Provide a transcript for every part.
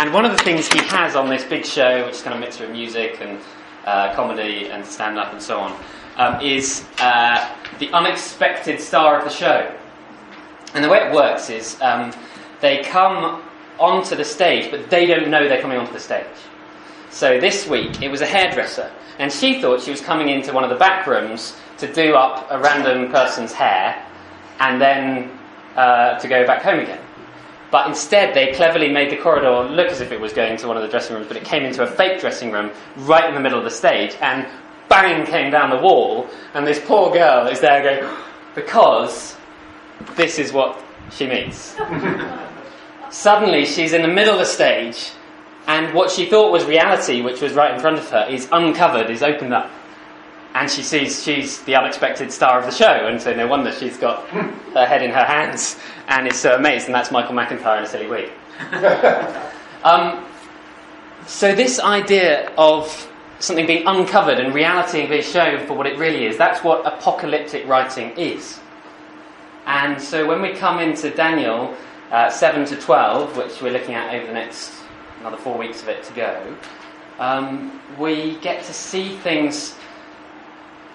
And one of the things he has on this big show, which is kind of a mixture of music and uh, comedy and stand up and so on, um, is uh, the unexpected star of the show. And the way it works is um, they come onto the stage, but they don't know they're coming onto the stage. So this week it was a hairdresser, and she thought she was coming into one of the back rooms to do up a random person's hair and then uh, to go back home again. But instead, they cleverly made the corridor look as if it was going to one of the dressing rooms, but it came into a fake dressing room right in the middle of the stage, and bang came down the wall, and this poor girl is there going, because this is what she means. Suddenly, she's in the middle of the stage, and what she thought was reality, which was right in front of her, is uncovered, is opened up. And she sees she's the unexpected star of the show, and so no wonder she's got her head in her hands and is so amazed, and that's Michael McIntyre in a silly wig. um, so, this idea of something being uncovered and reality being shown for what it really is, that's what apocalyptic writing is. And so, when we come into Daniel uh, 7 to 12, which we're looking at over the next another four weeks of it to go, um, we get to see things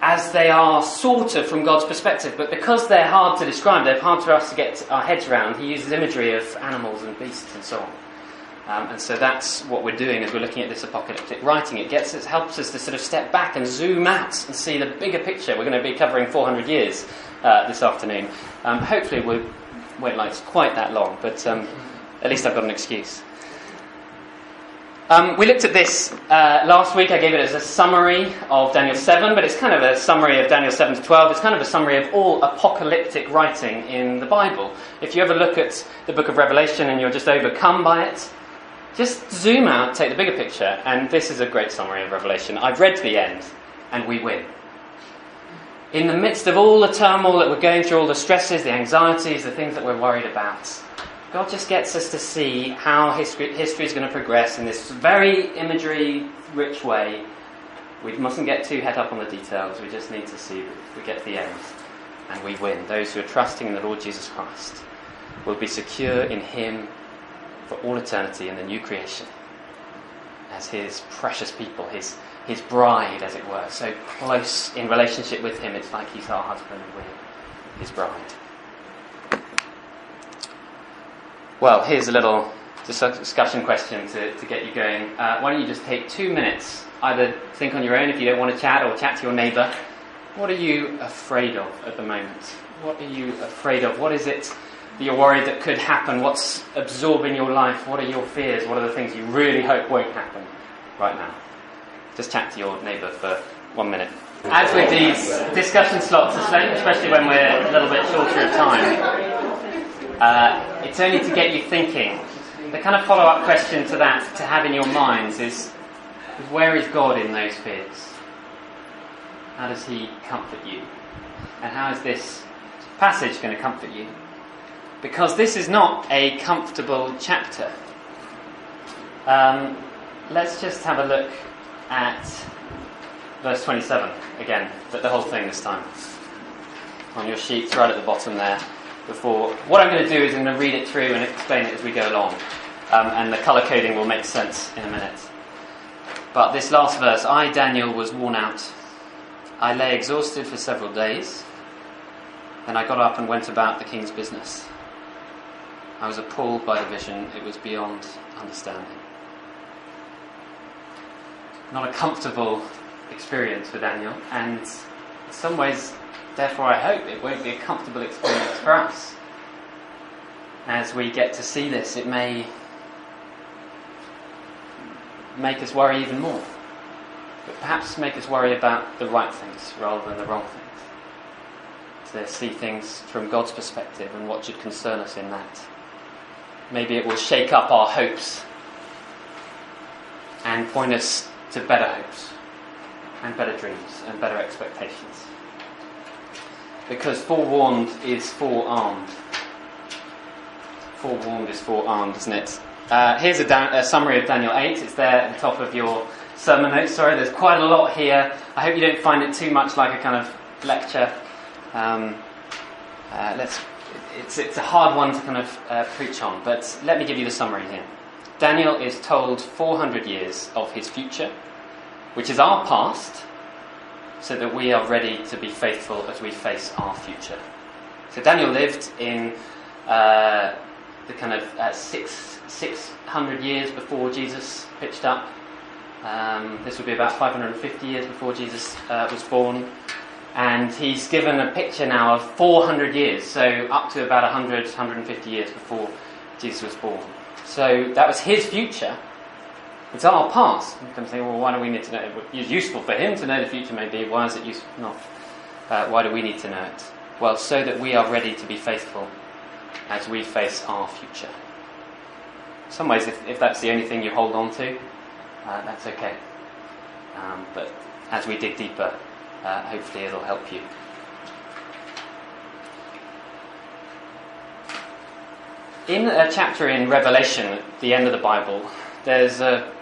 as they are sort of from God's perspective, but because they're hard to describe, they're hard for us to get our heads around, he uses imagery of animals and beasts and so on. Um, and so that's what we're doing as we're looking at this apocalyptic writing. It gets it helps us to sort of step back and zoom out and see the bigger picture. We're going to be covering 400 years uh, this afternoon. Um, hopefully, we won't last quite that long, but um, at least I've got an excuse. Um, we looked at this uh, last week. I gave it as a summary of Daniel 7, but it's kind of a summary of Daniel 7 to 12. It's kind of a summary of all apocalyptic writing in the Bible. If you ever look at the book of Revelation and you're just overcome by it, just zoom out, take the bigger picture, and this is a great summary of Revelation. I've read to the end, and we win. In the midst of all the turmoil that we're going through, all the stresses, the anxieties, the things that we're worried about, God just gets us to see how history, history is going to progress in this very imagery rich way. We mustn't get too head up on the details, we just need to see that we get to the end and we win. Those who are trusting in the Lord Jesus Christ will be secure in Him for all eternity in the new creation as His precious people, His, his bride, as it were, so close in relationship with Him, it's like He's our husband and we're His bride. Well, here's a little discussion question to, to get you going. Uh, why don't you just take two minutes, either think on your own if you don't want to chat, or chat to your neighbour. What are you afraid of at the moment? What are you afraid of? What is it that you're worried that could happen? What's absorbing your life? What are your fears? What are the things you really hope won't happen right now? Just chat to your neighbour for one minute. As with these discussion slots, especially when we're a little bit shorter of time, uh, it's only to get you thinking. The kind of follow up question to that to have in your minds is, where is God in those fears? How does He comfort you? And how is this passage going to comfort you? Because this is not a comfortable chapter. Um, let's just have a look at verse 27 again, but the whole thing this time. On your sheets, right at the bottom there before. What I'm going to do is I'm going to read it through and explain it as we go along. Um, and the colour coding will make sense in a minute. But this last verse I, Daniel, was worn out. I lay exhausted for several days. Then I got up and went about the king's business. I was appalled by the vision, it was beyond understanding. Not a comfortable experience for Daniel, and in some ways Therefore, I hope it won't be a comfortable experience for us. As we get to see this, it may make us worry even more. But perhaps make us worry about the right things rather than the wrong things. To see things from God's perspective and what should concern us in that. Maybe it will shake up our hopes and point us to better hopes and better dreams and better expectations because forewarned is forearmed. Forewarned is forearmed, isn't it? Uh, here's a, da- a, summary of Daniel 8. It's there at the top of your sermon notes. Sorry, there's quite a lot here. I hope you don't find it too much like a kind of lecture. Um, uh, let's, it's, it's a hard one to kind of uh, preach on, but let me give you the summary here. Daniel is told 400 years of his future, which is our past, so that we are ready to be faithful as we face our future. So Daniel lived in uh, the kind of uh, six, 600 years before Jesus pitched up. Um, this would be about 550 years before Jesus uh, was born. And he's given a picture now of 400 years, so up to about 100, 150 years before Jesus was born. So that was his future. It's our past. You can say, well, why do we need to know? It's useful for him to know the future, maybe. Why is it useful? Not. Uh, why do we need to know it? Well, so that we are ready to be faithful as we face our future. In some ways, if, if that's the only thing you hold on to, uh, that's okay. Um, but as we dig deeper, uh, hopefully it'll help you. In a chapter in Revelation, at the end of the Bible, there's a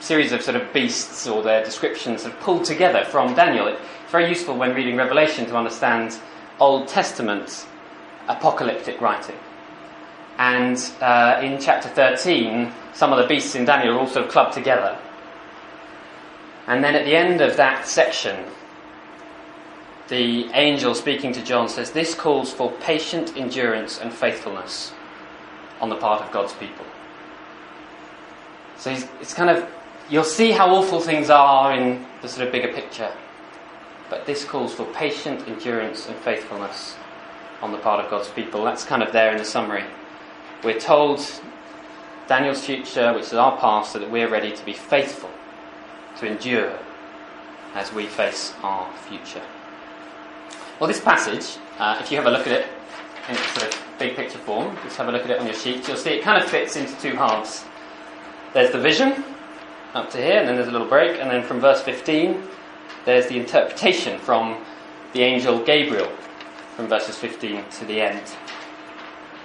series of sort of beasts or their descriptions sort of pulled together from Daniel. It's very useful when reading Revelation to understand Old Testament apocalyptic writing. And uh, in chapter 13, some of the beasts in Daniel are all sort of clubbed together. And then at the end of that section, the angel speaking to John says, This calls for patient endurance and faithfulness on the part of God's people. So it's kind of, you'll see how awful things are in the sort of bigger picture. But this calls for patient endurance and faithfulness on the part of God's people. That's kind of there in the summary. We're told Daniel's future, which is our past, so that we're ready to be faithful, to endure as we face our future. Well, this passage, uh, if you have a look at it in sort of big picture form, just have a look at it on your sheet, you'll see it kind of fits into two halves. There's the vision up to here, and then there's a little break, and then from verse 15, there's the interpretation from the angel Gabriel from verses 15 to the end.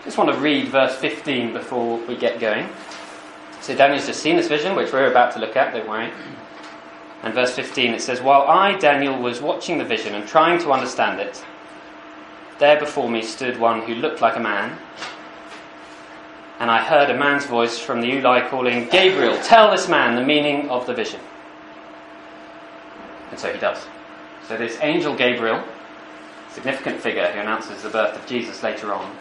Just want to read verse 15 before we get going. So Daniel's just seen this vision, which we're about to look at, don't worry. And verse 15 it says, While I, Daniel, was watching the vision and trying to understand it, there before me stood one who looked like a man. And I heard a man's voice from the Ulai calling, Gabriel, tell this man the meaning of the vision. And so he does. So this angel Gabriel significant figure who announces the birth of Jesus later on,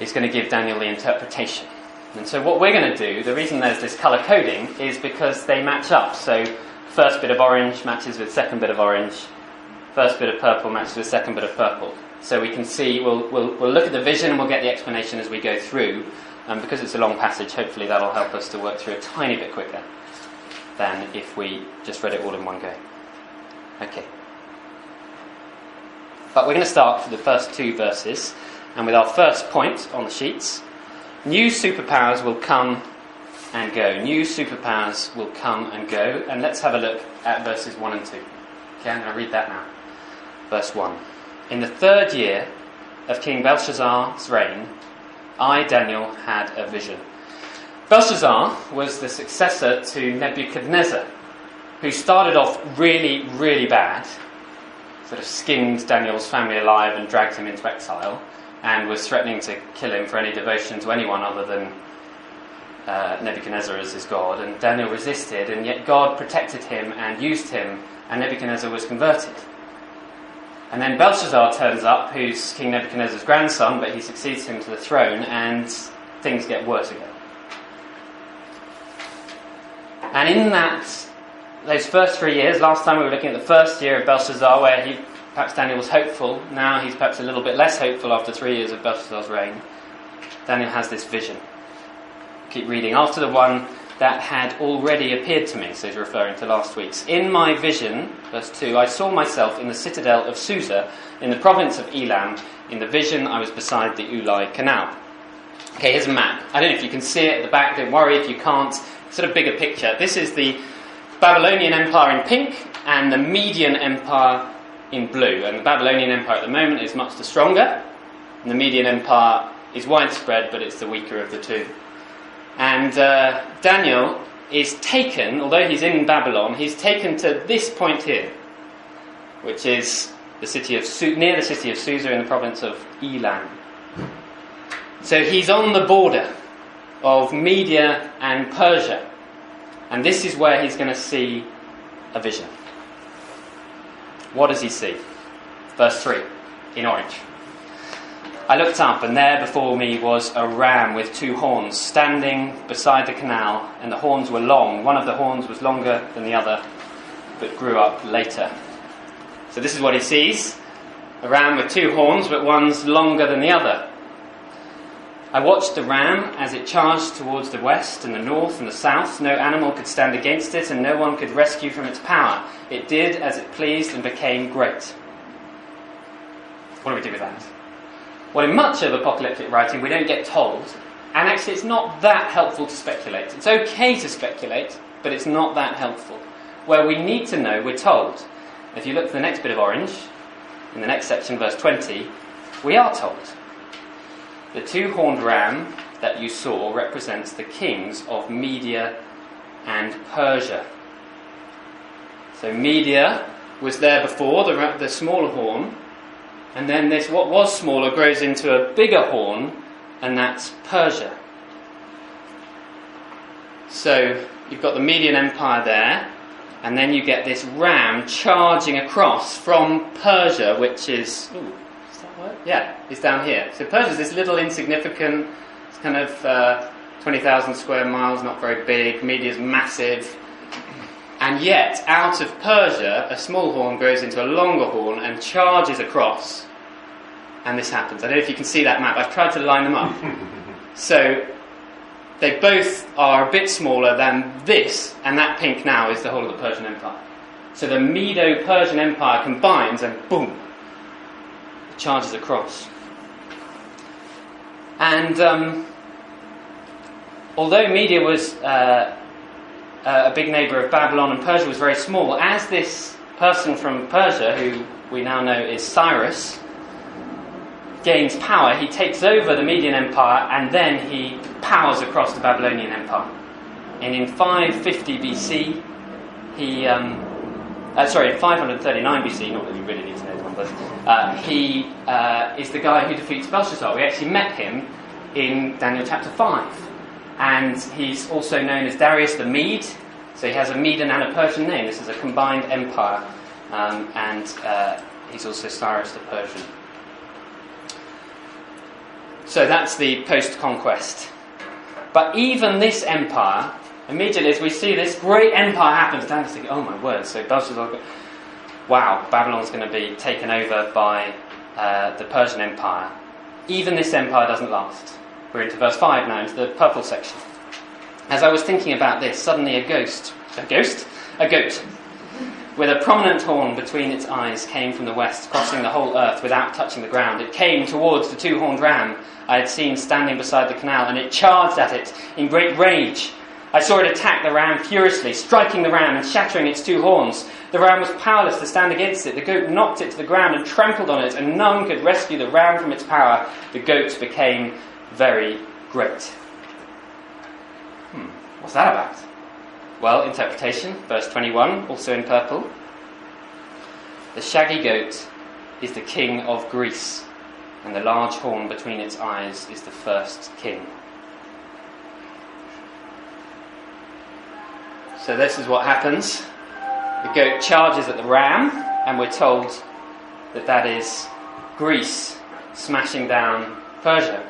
is going to give Daniel the interpretation. And so, what we're going to do, the reason there's this colour coding is because they match up. So, first bit of orange matches with second bit of orange, first bit of purple matches with second bit of purple. So, we can see, we'll, we'll, we'll look at the vision and we'll get the explanation as we go through. And because it's a long passage, hopefully that'll help us to work through a tiny bit quicker than if we just read it all in one go. Okay. But we're going to start with the first two verses, and with our first point on the sheets new superpowers will come and go. New superpowers will come and go. And let's have a look at verses 1 and 2. Okay, I'm going to read that now. Verse 1. In the third year of King Belshazzar's reign, I, Daniel, had a vision. Belshazzar was the successor to Nebuchadnezzar, who started off really, really bad sort of skinned Daniel's family alive and dragged him into exile, and was threatening to kill him for any devotion to anyone other than uh, Nebuchadnezzar as his god. And Daniel resisted, and yet God protected him and used him, and Nebuchadnezzar was converted. And then Belshazzar turns up, who's King Nebuchadnezzar's grandson, but he succeeds him to the throne, and things get worse again. And in that those first three years, last time we were looking at the first year of Belshazzar, where he, perhaps Daniel was hopeful. Now he's perhaps a little bit less hopeful after three years of Belshazzar's reign. Daniel has this vision. Keep reading. After the one that had already appeared to me, so he's referring to last week's. In my vision, verse 2, I saw myself in the citadel of Susa, in the province of Elam. In the vision, I was beside the Ulai Canal. Okay, here's a map. I don't know if you can see it at the back, don't worry if you can't. Sort of bigger picture. This is the Babylonian Empire in pink and the Median Empire in blue. And the Babylonian Empire at the moment is much the stronger, and the Median Empire is widespread, but it's the weaker of the two. And uh, Daniel is taken, although he's in Babylon, he's taken to this point here, which is the city of Su- near the city of Susa in the province of Elam. So he's on the border of Media and Persia. And this is where he's going to see a vision. What does he see? Verse 3 in orange. I looked up, and there before me was a ram with two horns standing beside the canal, and the horns were long. One of the horns was longer than the other, but grew up later. So, this is what he sees a ram with two horns, but one's longer than the other. I watched the ram as it charged towards the west and the north and the south. No animal could stand against it, and no one could rescue from its power. It did as it pleased and became great. What do we do with that? Well, in much of apocalyptic writing, we don't get told, and actually, it's not that helpful to speculate. It's okay to speculate, but it's not that helpful. Where we need to know, we're told. If you look at the next bit of orange, in the next section, verse 20, we are told. The two horned ram that you saw represents the kings of Media and Persia. So, Media was there before, the, the smaller horn, and then this, what was smaller, grows into a bigger horn, and that's Persia. So you've got the Median Empire there, and then you get this ram charging across from Persia, which is. Ooh, does that? Yeah, it's down here. So Persia is this little insignificant, it's kind of uh, 20,000 square miles, not very big. Media's massive. And yet, out of Persia, a small horn grows into a longer horn and charges across. And this happens. I don't know if you can see that map. I've tried to line them up. so, they both are a bit smaller than this, and that pink now is the whole of the Persian Empire. So the Medo Persian Empire combines and boom, it charges across. And um, although Media was uh, uh, a big neighbour of Babylon, and Persia was very small. As this person from Persia, who we now know is Cyrus, gains power, he takes over the Median Empire and then he powers across the Babylonian Empire. And in 550 BC, he, um, uh, sorry, 539 BC, not that you really need to know the numbers, uh, he uh, is the guy who defeats Belshazzar. We actually met him in Daniel chapter 5. And he's also known as Darius the Mede. So he has a Median and a Persian name. This is a combined empire. Um, and uh, he's also Cyrus the Persian. So that's the post conquest. But even this empire, immediately as we see this great empire happen, Daniel's thinking, oh my word, so Belshazzar, wow, Babylon's going to be taken over by uh, the Persian Empire. Even this empire doesn't last. We're into verse 5 now, into the purple section. As I was thinking about this, suddenly a ghost, a ghost? A goat, with a prominent horn between its eyes, came from the west, crossing the whole earth without touching the ground. It came towards the two horned ram I had seen standing beside the canal, and it charged at it in great rage. I saw it attack the ram furiously, striking the ram and shattering its two horns. The ram was powerless to stand against it. The goat knocked it to the ground and trampled on it, and none could rescue the ram from its power. The goat became very great. Hmm, what's that about? Well, interpretation, verse 21, also in purple. The shaggy goat is the king of Greece, and the large horn between its eyes is the first king. So, this is what happens. The goat charges at the ram, and we're told that that is Greece smashing down Persia.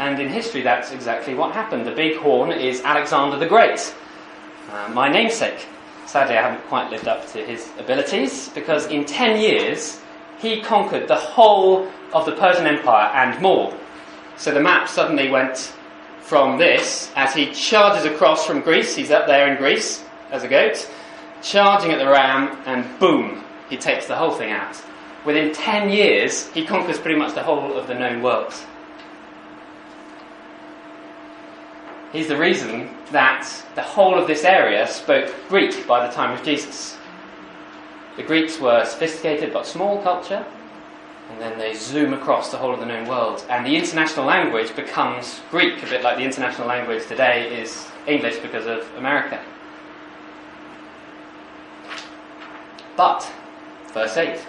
And in history, that's exactly what happened. The big horn is Alexander the Great, uh, my namesake. Sadly, I haven't quite lived up to his abilities because in 10 years, he conquered the whole of the Persian Empire and more. So the map suddenly went from this as he charges across from Greece, he's up there in Greece as a goat, charging at the ram, and boom, he takes the whole thing out. Within 10 years, he conquers pretty much the whole of the known world. He's the reason that the whole of this area spoke Greek by the time of Jesus. The Greeks were sophisticated but small culture, and then they zoom across the whole of the known world, and the international language becomes Greek, a bit like the international language today is English because of America. But, verse 8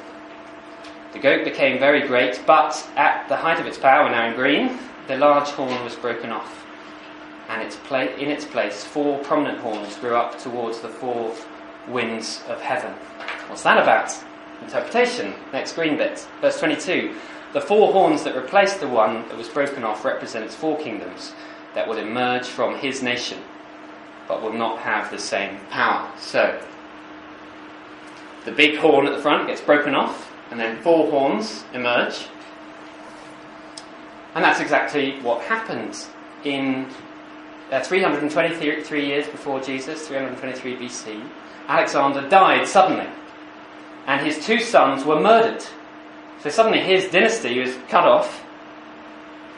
the goat became very great, but at the height of its power, now in green, the large horn was broken off, and its pla- in its place four prominent horns grew up towards the four winds of heaven. What's that about? Interpretation. Next green bit. Verse 22. The four horns that replaced the one that was broken off represents four kingdoms that will emerge from his nation, but will not have the same power. So, the big horn at the front gets broken off, and then four horns emerge. And that's exactly what happened in uh, 323 years before Jesus, 323 BC. Alexander died suddenly, and his two sons were murdered. So suddenly his dynasty was cut off,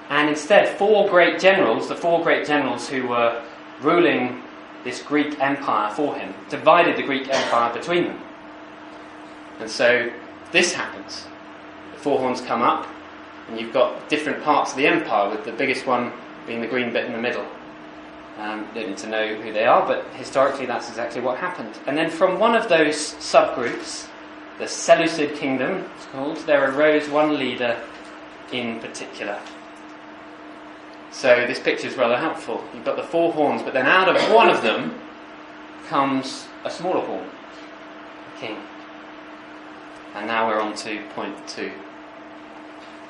and instead, four great generals, the four great generals who were ruling this Greek empire for him, divided the Greek empire between them. And so this happens. The four horns come up, and you've got different parts of the empire, with the biggest one being the green bit in the middle. Um, don't need to know who they are, but historically that's exactly what happened. And then from one of those subgroups, the Seleucid kingdom, it's called, there arose one leader in particular. So this picture is rather helpful. You've got the four horns, but then out of one of them comes a smaller horn, a king. And now we're on to point two.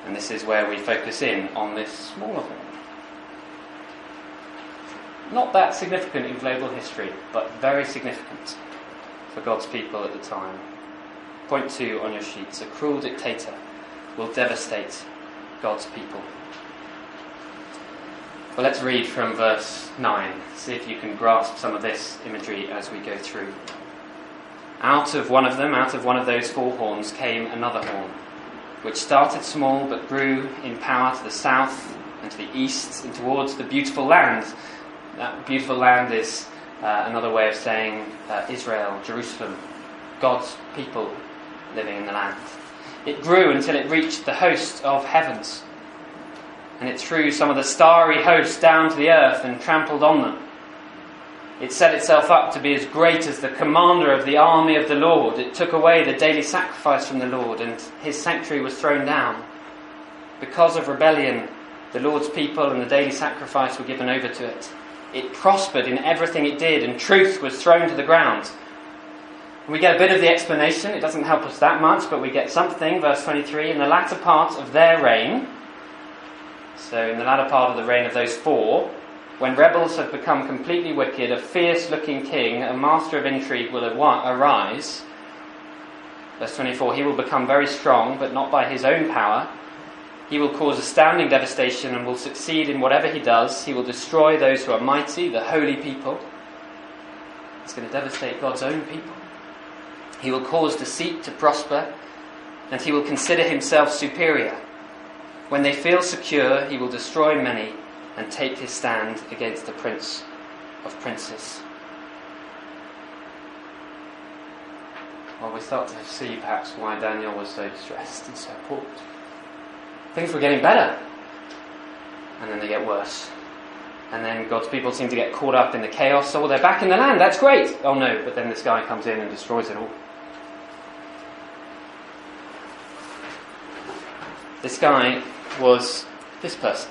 And this is where we focus in on this smaller horn. Not that significant in global history, but very significant for God's people at the time. Point two on your sheets. A cruel dictator will devastate God's people. Well, let's read from verse 9. See if you can grasp some of this imagery as we go through. Out of one of them, out of one of those four horns, came another horn, which started small but grew in power to the south and to the east and towards the beautiful land. That beautiful land is uh, another way of saying uh, Israel, Jerusalem, God's people living in the land. It grew until it reached the host of heavens and it threw some of the starry hosts down to the earth and trampled on them. It set itself up to be as great as the commander of the army of the Lord. It took away the daily sacrifice from the Lord, and his sanctuary was thrown down. Because of rebellion, the Lord's people and the daily sacrifice were given over to it. It prospered in everything it did, and truth was thrown to the ground. We get a bit of the explanation. It doesn't help us that much, but we get something. Verse 23 In the latter part of their reign, so, in the latter part of the reign of those four, when rebels have become completely wicked, a fierce looking king, a master of intrigue, will arise. Verse 24 He will become very strong, but not by his own power. He will cause astounding devastation and will succeed in whatever he does. He will destroy those who are mighty, the holy people. He's going to devastate God's own people. He will cause deceit to prosper, and he will consider himself superior. When they feel secure, he will destroy many and take his stand against the prince of princes. Well, we start to see perhaps why Daniel was so stressed and so appalled. Things were getting better, and then they get worse. And then God's people seem to get caught up in the chaos. So, well, they're back in the land. That's great. Oh no, but then this guy comes in and destroys it all. This guy was this person.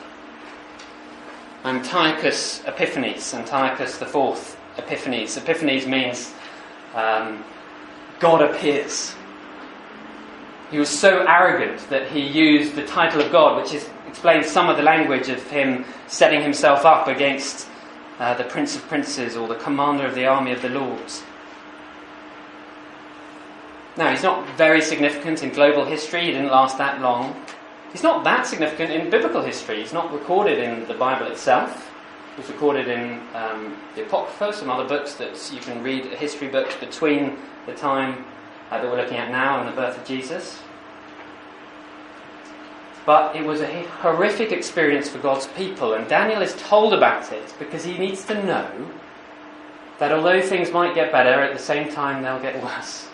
Antiochus Epiphanes, Antiochus the fourth Epiphanes. Epiphanes means um, God appears. He was so arrogant that he used the title of God, which is, explains some of the language of him setting himself up against uh, the Prince of Princes or the commander of the army of the Lords. Now, he's not very significant in global history, he didn't last that long. He's not that significant in biblical history. He's not recorded in the Bible itself. He's recorded in um, the Apocrypha, some other books that you can read, history books between the time uh, that we're looking at now and the birth of Jesus. But it was a horrific experience for God's people, and Daniel is told about it because he needs to know that although things might get better, at the same time they'll get worse.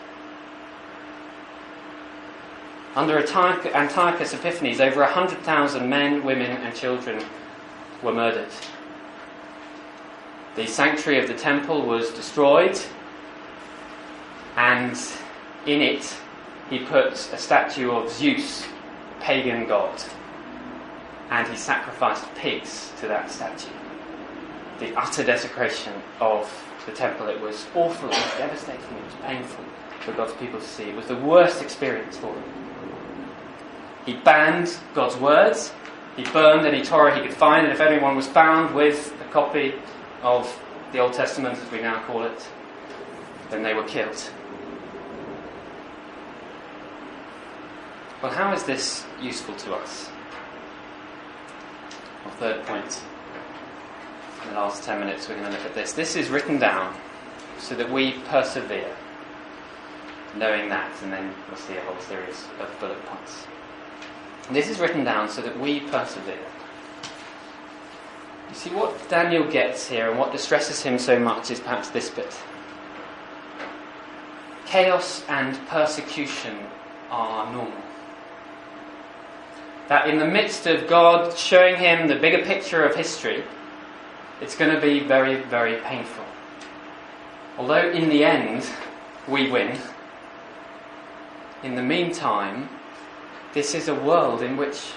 Under Antiochus Epiphanes, over 100,000 men, women, and children were murdered. The sanctuary of the temple was destroyed, and in it he put a statue of Zeus, pagan god. and he sacrificed pigs to that statue. The utter desecration of the temple. It was awful, it was devastating, it was painful for God's people to see. It was the worst experience for them. He banned God's words, he burned any Torah he could find, and if anyone was found with a copy of the Old Testament, as we now call it, then they were killed. Well, how is this useful to us? Our third point. In the last 10 minutes, we're going to look at this. This is written down so that we persevere, knowing that, and then we'll see a whole series of bullet points. This is written down so that we persevere. You see, what Daniel gets here and what distresses him so much is perhaps this bit. Chaos and persecution are normal. That in the midst of God showing him the bigger picture of history, it's going to be very, very painful. Although in the end we win, in the meantime, this is a world in which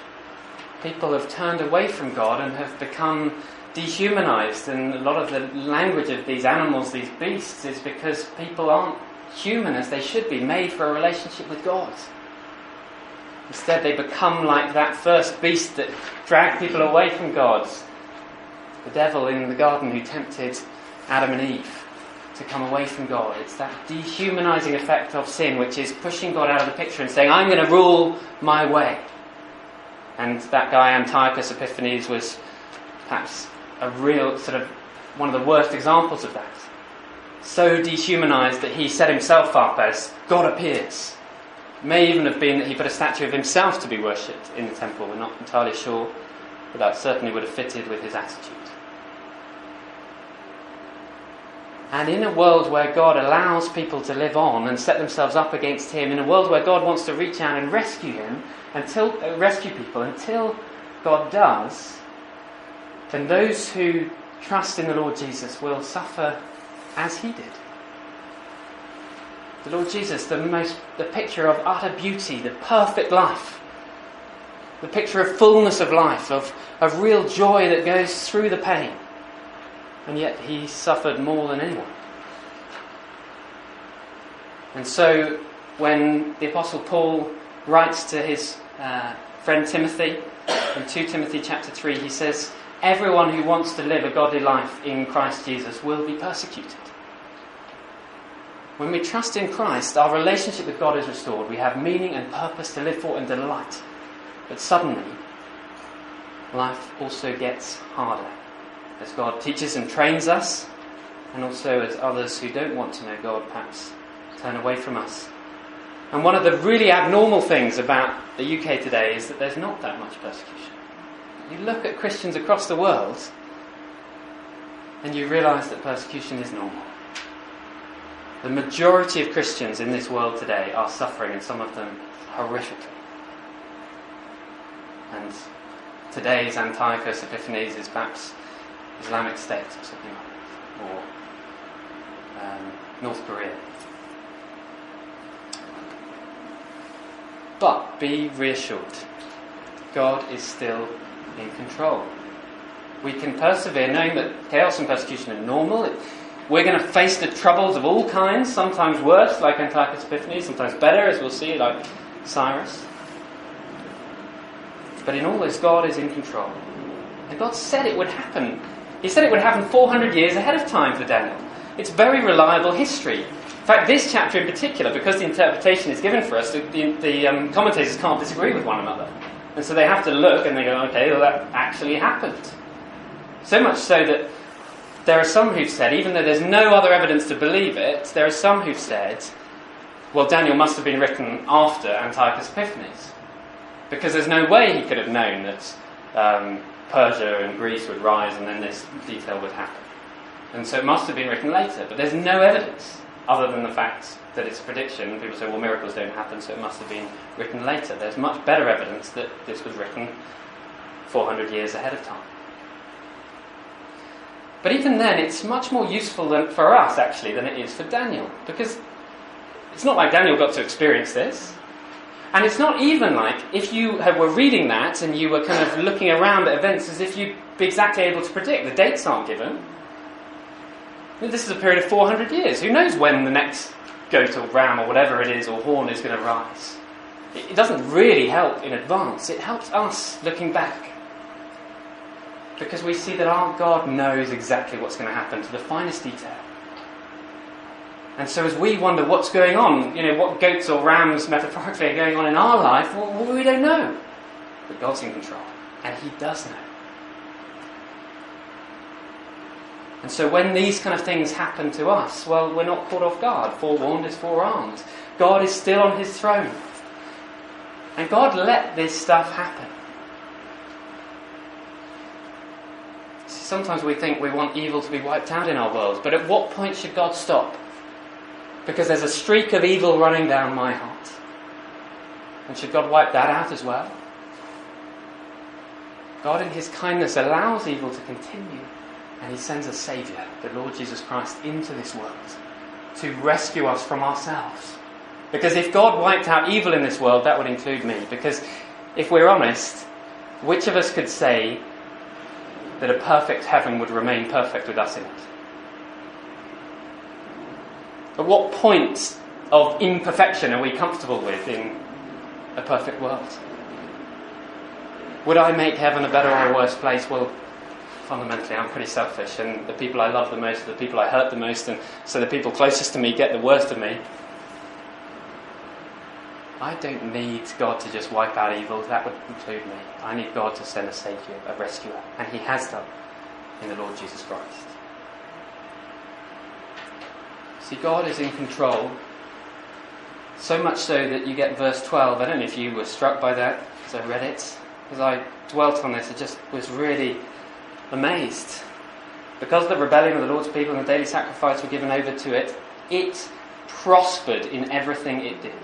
people have turned away from God and have become dehumanized. And a lot of the language of these animals, these beasts, is because people aren't human as they should be, made for a relationship with God. Instead, they become like that first beast that dragged people away from God. The devil in the garden who tempted Adam and Eve to come away from God. It's that dehumanizing effect of sin which is pushing God out of the picture and saying, I'm going to rule my way. And that guy, Antiochus Epiphanes, was perhaps a real sort of one of the worst examples of that. So dehumanized that he set himself up as God appears. May even have been that he put a statue of himself to be worshipped in the temple. We're not entirely sure, but that certainly would have fitted with his attitude. And in a world where God allows people to live on and set themselves up against Him, in a world where God wants to reach out and rescue Him, until uh, rescue people, until God does, then those who trust in the Lord Jesus will suffer as He did. The Lord Jesus, the most, the picture of utter beauty, the perfect life, the picture of fullness of life, of, of real joy that goes through the pain and yet he suffered more than anyone. And so, when the Apostle Paul writes to his uh, friend Timothy in 2 Timothy chapter 3, he says, Everyone who wants to live a godly life in Christ Jesus will be persecuted. When we trust in Christ, our relationship with God is restored. We have meaning and purpose to live for and delight. But suddenly, life also gets harder as God teaches and trains us, and also as others who don't want to know God perhaps turn away from us. And one of the really abnormal things about the UK today is that there's not that much persecution. You look at Christians across the world and you realize that persecution is normal. The majority of Christians in this world today are suffering, and some of them horrifically. And today's Antiochus Epiphanes is perhaps Islamic State or something like that, or um, North Korea. But be reassured, God is still in control. We can persevere knowing that chaos and persecution are normal. We're going to face the troubles of all kinds, sometimes worse, like Antiochus Epiphanes, sometimes better, as we'll see, like Cyrus. But in all this, God is in control. And God said it would happen he said it would happen 400 years ahead of time for Daniel. It's very reliable history. In fact, this chapter in particular, because the interpretation is given for us, the, the, the um, commentators can't disagree with one another. And so they have to look and they go, okay, well, that actually happened. So much so that there are some who've said, even though there's no other evidence to believe it, there are some who've said, well, Daniel must have been written after Antiochus Epiphanes. Because there's no way he could have known that um, Persia and Greece would rise and then this detail would happen. And so it must have been written later, but there's no evidence other than the fact that it's a prediction. People say, well, miracles don't happen, so it must have been written later. There's much better evidence that this was written 400 years ahead of time. But even then, it's much more useful than, for us, actually, than it is for Daniel, because it's not like Daniel got to experience this. And it's not even like if you were reading that and you were kind of looking around at events as if you'd be exactly able to predict. The dates aren't given. This is a period of 400 years. Who knows when the next goat or ram or whatever it is or horn is going to rise? It doesn't really help in advance. It helps us looking back. Because we see that our God knows exactly what's going to happen to the finest detail. And so as we wonder what's going on, you know, what goats or rams metaphorically are going on in our life, well, we don't know. But God's in control. And He does know. And so when these kind of things happen to us, well, we're not caught off guard. Forewarned is forearmed. God is still on His throne. And God let this stuff happen. Sometimes we think we want evil to be wiped out in our world, but at what point should God stop? Because there's a streak of evil running down my heart. And should God wipe that out as well? God, in His kindness, allows evil to continue, and He sends a Saviour, the Lord Jesus Christ, into this world to rescue us from ourselves. Because if God wiped out evil in this world, that would include me. Because if we're honest, which of us could say that a perfect heaven would remain perfect with us in it? At what point of imperfection are we comfortable with in a perfect world? Would I make heaven a better or a worse place? Well, fundamentally, I'm pretty selfish, and the people I love the most are the people I hurt the most, and so the people closest to me get the worst of me. I don't need God to just wipe out evil, that would include me. I need God to send a Saviour, a rescuer, and He has done in the Lord Jesus Christ. See, God is in control, so much so that you get verse 12. I don't know if you were struck by that as I read it. As I dwelt on this, I just was really amazed. Because the rebellion of the Lord's people and the daily sacrifice were given over to it, it prospered in everything it did.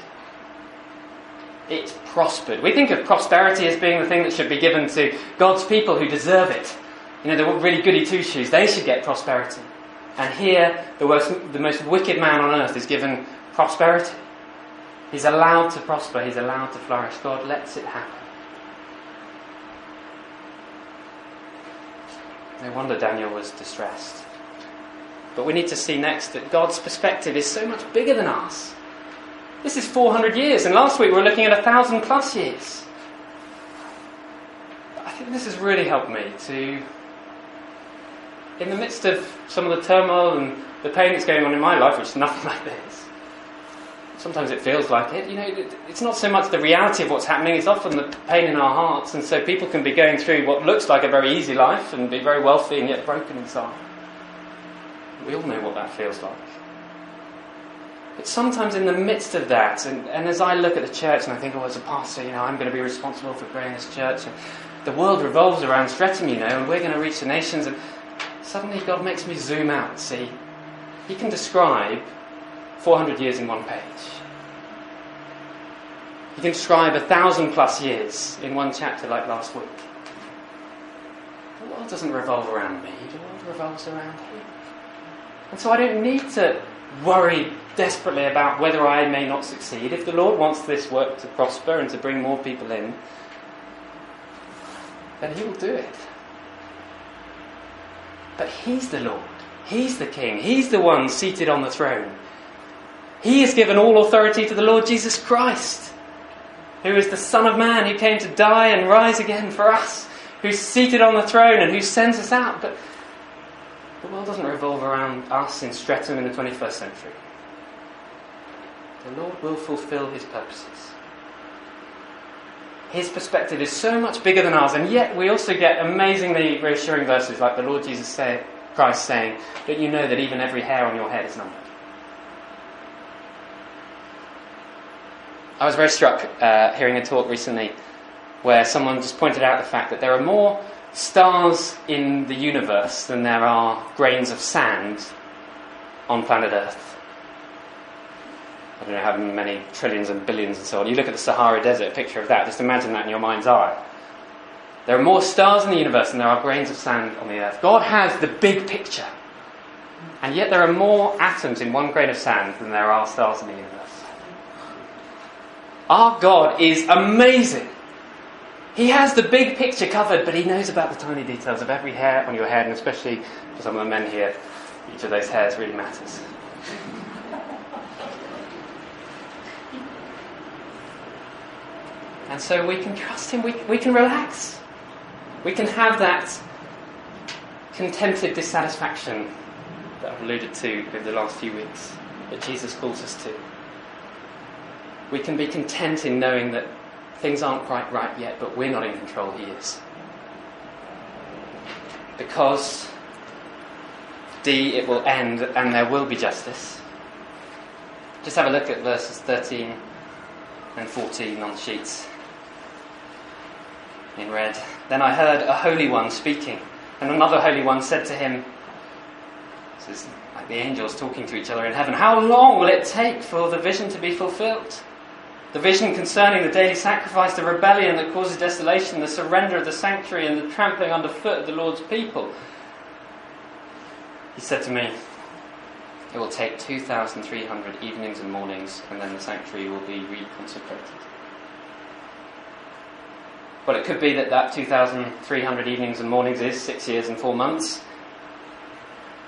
It prospered. We think of prosperity as being the thing that should be given to God's people who deserve it. You know, the really goody two shoes, they should get prosperity. And here, the most, the most wicked man on earth is given prosperity. He's allowed to prosper, he's allowed to flourish. God lets it happen. No wonder Daniel was distressed. But we need to see next that God's perspective is so much bigger than us. This is 400 years, and last week we were looking at a thousand plus years. I think this has really helped me to in the midst of some of the turmoil and the pain that's going on in my life, which is nothing like this, sometimes it feels like it. You know, it's not so much the reality of what's happening, it's often the pain in our hearts. And so people can be going through what looks like a very easy life and be very wealthy and yet broken inside. We all know what that feels like. But sometimes in the midst of that, and, and as I look at the church and I think, oh, as a pastor, you know, I'm going to be responsible for growing this church, and the world revolves around Streatham, you know, and we're going to reach the nations, and suddenly God makes me zoom out. See, He can describe 400 years in one page. He can describe a thousand plus years in one chapter, like last week. The world doesn't revolve around me, the world revolves around Him. And so I don't need to worry desperately about whether I may not succeed. If the Lord wants this work to prosper and to bring more people in, then He will do it. But He's the Lord. He's the King. He's the one seated on the throne. He has given all authority to the Lord Jesus Christ, who is the Son of Man, who came to die and rise again for us, who's seated on the throne and who sends us out. But the world doesn't revolve around us in Streatham in the 21st century. The Lord will fulfill his purposes. His perspective is so much bigger than ours, and yet we also get amazingly reassuring verses like the Lord Jesus say, Christ saying, that you know that even every hair on your head is numbered. I was very struck uh, hearing a talk recently where someone just pointed out the fact that there are more stars in the universe than there are grains of sand on planet Earth. I don't know how many trillions and billions and so on. You look at the Sahara Desert, picture of that, just imagine that in your mind's eye. There are more stars in the universe than there are grains of sand on the earth. God has the big picture. And yet there are more atoms in one grain of sand than there are stars in the universe. Our God is amazing. He has the big picture covered, but he knows about the tiny details of every hair on your head, and especially for some of the men here, each of those hairs really matters. And so we can trust him, we, we can relax. We can have that contented dissatisfaction that I've alluded to over the last few weeks that Jesus calls us to. We can be content in knowing that things aren't quite right yet, but we're not in control, He is. Because D, it will end and there will be justice. Just have a look at verses 13 and 14 on the sheets in red. Then I heard a holy one speaking, and another holy one said to him, This is like the angels talking to each other in heaven, How long will it take for the vision to be fulfilled? The vision concerning the daily sacrifice, the rebellion that causes desolation, the surrender of the sanctuary, and the trampling underfoot of the Lord's people. He said to me, It will take 2,300 evenings and mornings, and then the sanctuary will be reconsecrated. Well, it could be that that 2,300 evenings and mornings is six years and four months,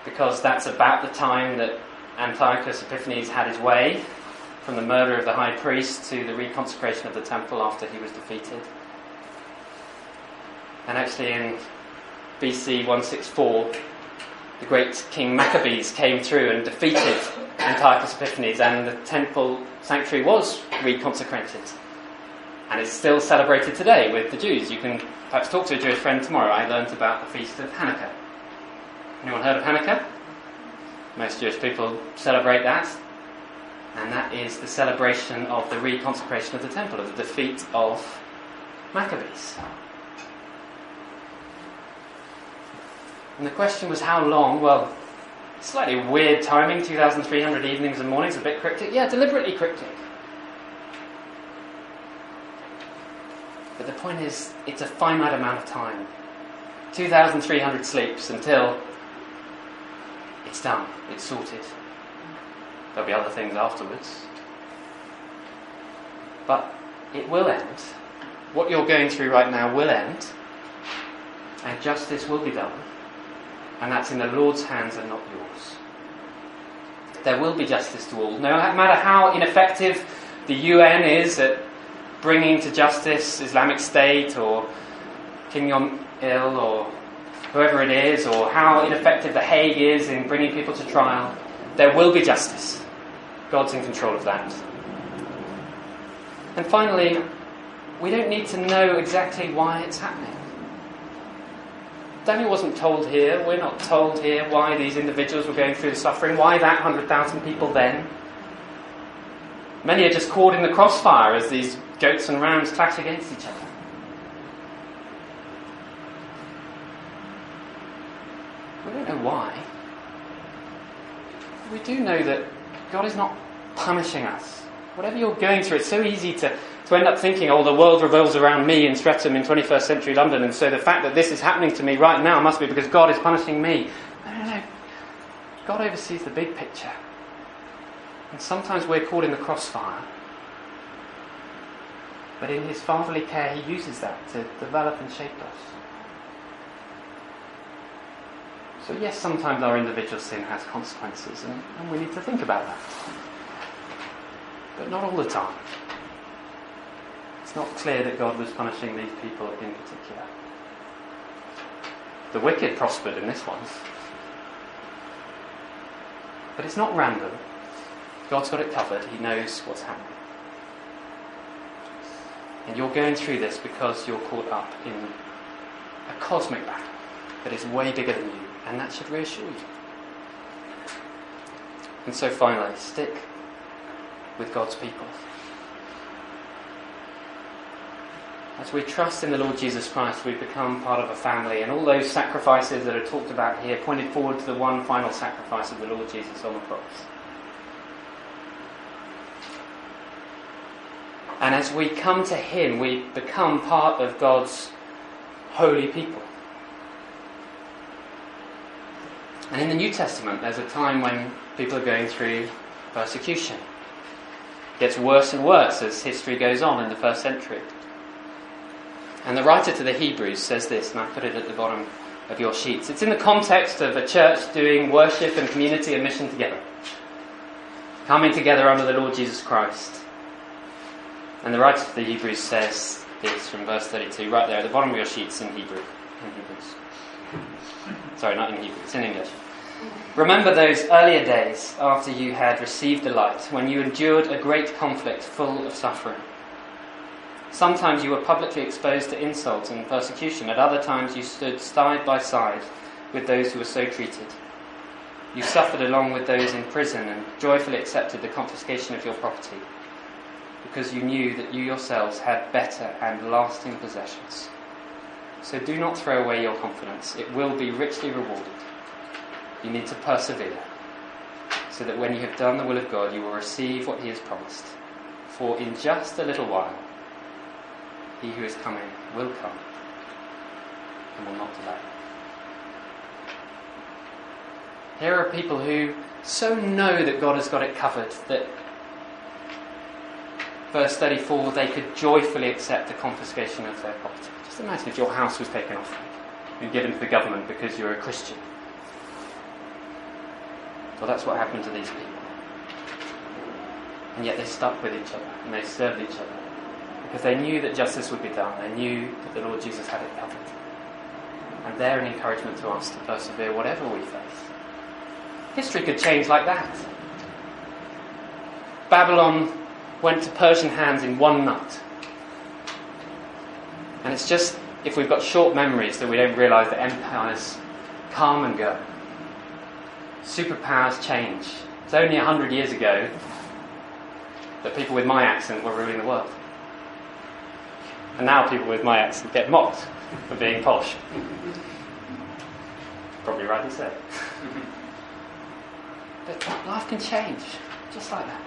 because that's about the time that Antiochus Epiphanes had his way from the murder of the high priest to the reconsecration of the temple after he was defeated. And actually, in BC 164, the great King Maccabees came through and defeated Antiochus Epiphanes, and the temple sanctuary was reconsecrated. And it's still celebrated today with the Jews. You can perhaps talk to a Jewish friend tomorrow. I learnt about the feast of Hanukkah. Anyone heard of Hanukkah? Most Jewish people celebrate that. And that is the celebration of the reconsecration of the temple, of the defeat of Maccabees. And the question was how long? Well, slightly weird timing 2,300 evenings and mornings, a bit cryptic. Yeah, deliberately cryptic. But the point is, it's a finite amount of time. 2,300 sleeps until it's done, it's sorted. There'll be other things afterwards. But it will end. What you're going through right now will end, and justice will be done. And that's in the Lord's hands and not yours. There will be justice to all. No matter how ineffective the UN is at bringing to justice Islamic State or Kim Jong il or whoever it is, or how ineffective The Hague is in bringing people to trial, there will be justice. God's in control of that. And finally, we don't need to know exactly why it's happening. Daniel wasn't told here, we're not told here why these individuals were going through the suffering, why that 100,000 people then. Many are just caught in the crossfire as these goats and rams clash against each other. We don't know why. We do know that God is not punishing us. Whatever you're going through, it's so easy to, to end up thinking, oh, the world revolves around me in Streatham in 21st century London, and so the fact that this is happening to me right now must be because God is punishing me. No, no, no. God oversees the big picture. And sometimes we're caught in the crossfire. But in his fatherly care, he uses that to develop and shape us. So, yes, sometimes our individual sin has consequences, and, and we need to think about that. But not all the time. It's not clear that God was punishing these people in particular. The wicked prospered in this one. But it's not random. God's got it covered, He knows what's happening. And you're going through this because you're caught up in a cosmic battle that is way bigger than you, and that should reassure you. And so finally, stick with God's people. As we trust in the Lord Jesus Christ, we become part of a family, and all those sacrifices that are talked about here pointed forward to the one final sacrifice of the Lord Jesus on the cross. And as we come to Him, we become part of God's holy people. And in the New Testament, there's a time when people are going through persecution. It gets worse and worse as history goes on in the first century. And the writer to the Hebrews says this, and I put it at the bottom of your sheets. It's in the context of a church doing worship and community and mission together, coming together under the Lord Jesus Christ. And the writer to the Hebrews says this from verse 32, right there at the bottom of your sheets in Hebrew. In Hebrews. Sorry, not in Hebrew, it's in English. Remember those earlier days after you had received the light, when you endured a great conflict full of suffering. Sometimes you were publicly exposed to insult and persecution, at other times you stood side by side with those who were so treated. You suffered along with those in prison and joyfully accepted the confiscation of your property, because you knew that you yourselves had better and lasting possessions. So do not throw away your confidence, it will be richly rewarded. You need to persevere, so that when you have done the will of God, you will receive what He has promised. For in just a little while, He who is coming will come and will not delay. Here are people who so know that God has got it covered that, verse 34, they could joyfully accept the confiscation of their property. Imagine if your house was taken off and given to the government because you're a Christian. Well, that's what happened to these people. And yet they stuck with each other and they served each other because they knew that justice would be done. They knew that the Lord Jesus had it covered. And they're an encouragement to us to persevere whatever we face. History could change like that. Babylon went to Persian hands in one night. And it's just if we've got short memories that we don't realise that empires come and go superpowers change. It's only a hundred years ago that people with my accent were ruling the world. And now people with my accent get mocked for being posh. Probably rightly so. but life can change, just like that.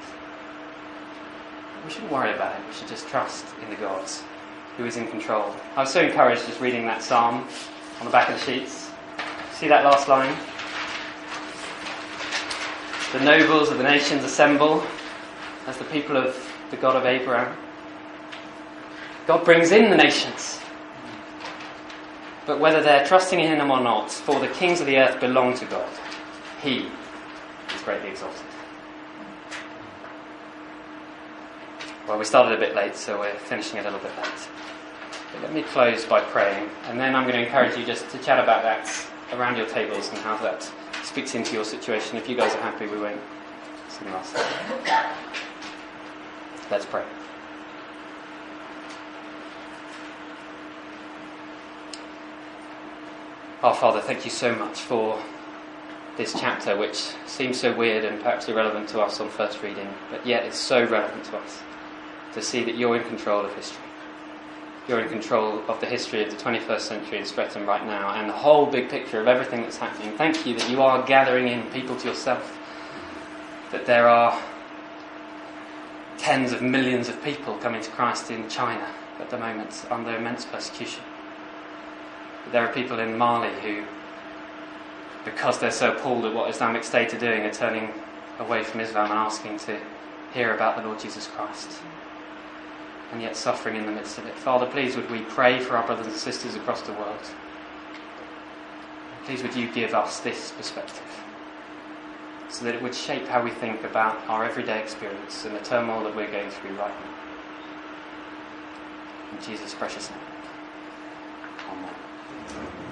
We shouldn't worry about it, we should just trust in the gods who is in control. I was so encouraged just reading that psalm on the back of the sheets. See that last line? The nobles of the nations assemble as the people of the God of Abraham. God brings in the nations. But whether they're trusting in Him or not, for the kings of the earth belong to God. He is greatly exalted. Well, we started a bit late, so we're finishing a little bit late. But let me close by praying, and then I'm going to encourage you just to chat about that around your tables and how that speaks into your situation. If you guys are happy, we won't last time. Let's pray. Our Father, thank you so much for this chapter, which seems so weird and perhaps irrelevant to us on first reading, but yet it's so relevant to us to see that you're in control of history. You're in control of the history of the 21st century in Streatham right now and the whole big picture of everything that's happening. Thank you that you are gathering in people to yourself, that there are tens of millions of people coming to Christ in China at the moment under immense persecution. There are people in Mali who, because they're so appalled at what Islamic State are doing, are turning away from Islam and asking to hear about the Lord Jesus Christ and yet suffering in the midst of it. Father, please would we pray for our brothers and sisters across the world. Please would you give us this perspective so that it would shape how we think about our everyday experience and the turmoil that we're going through right now. In Jesus' precious name. Amen.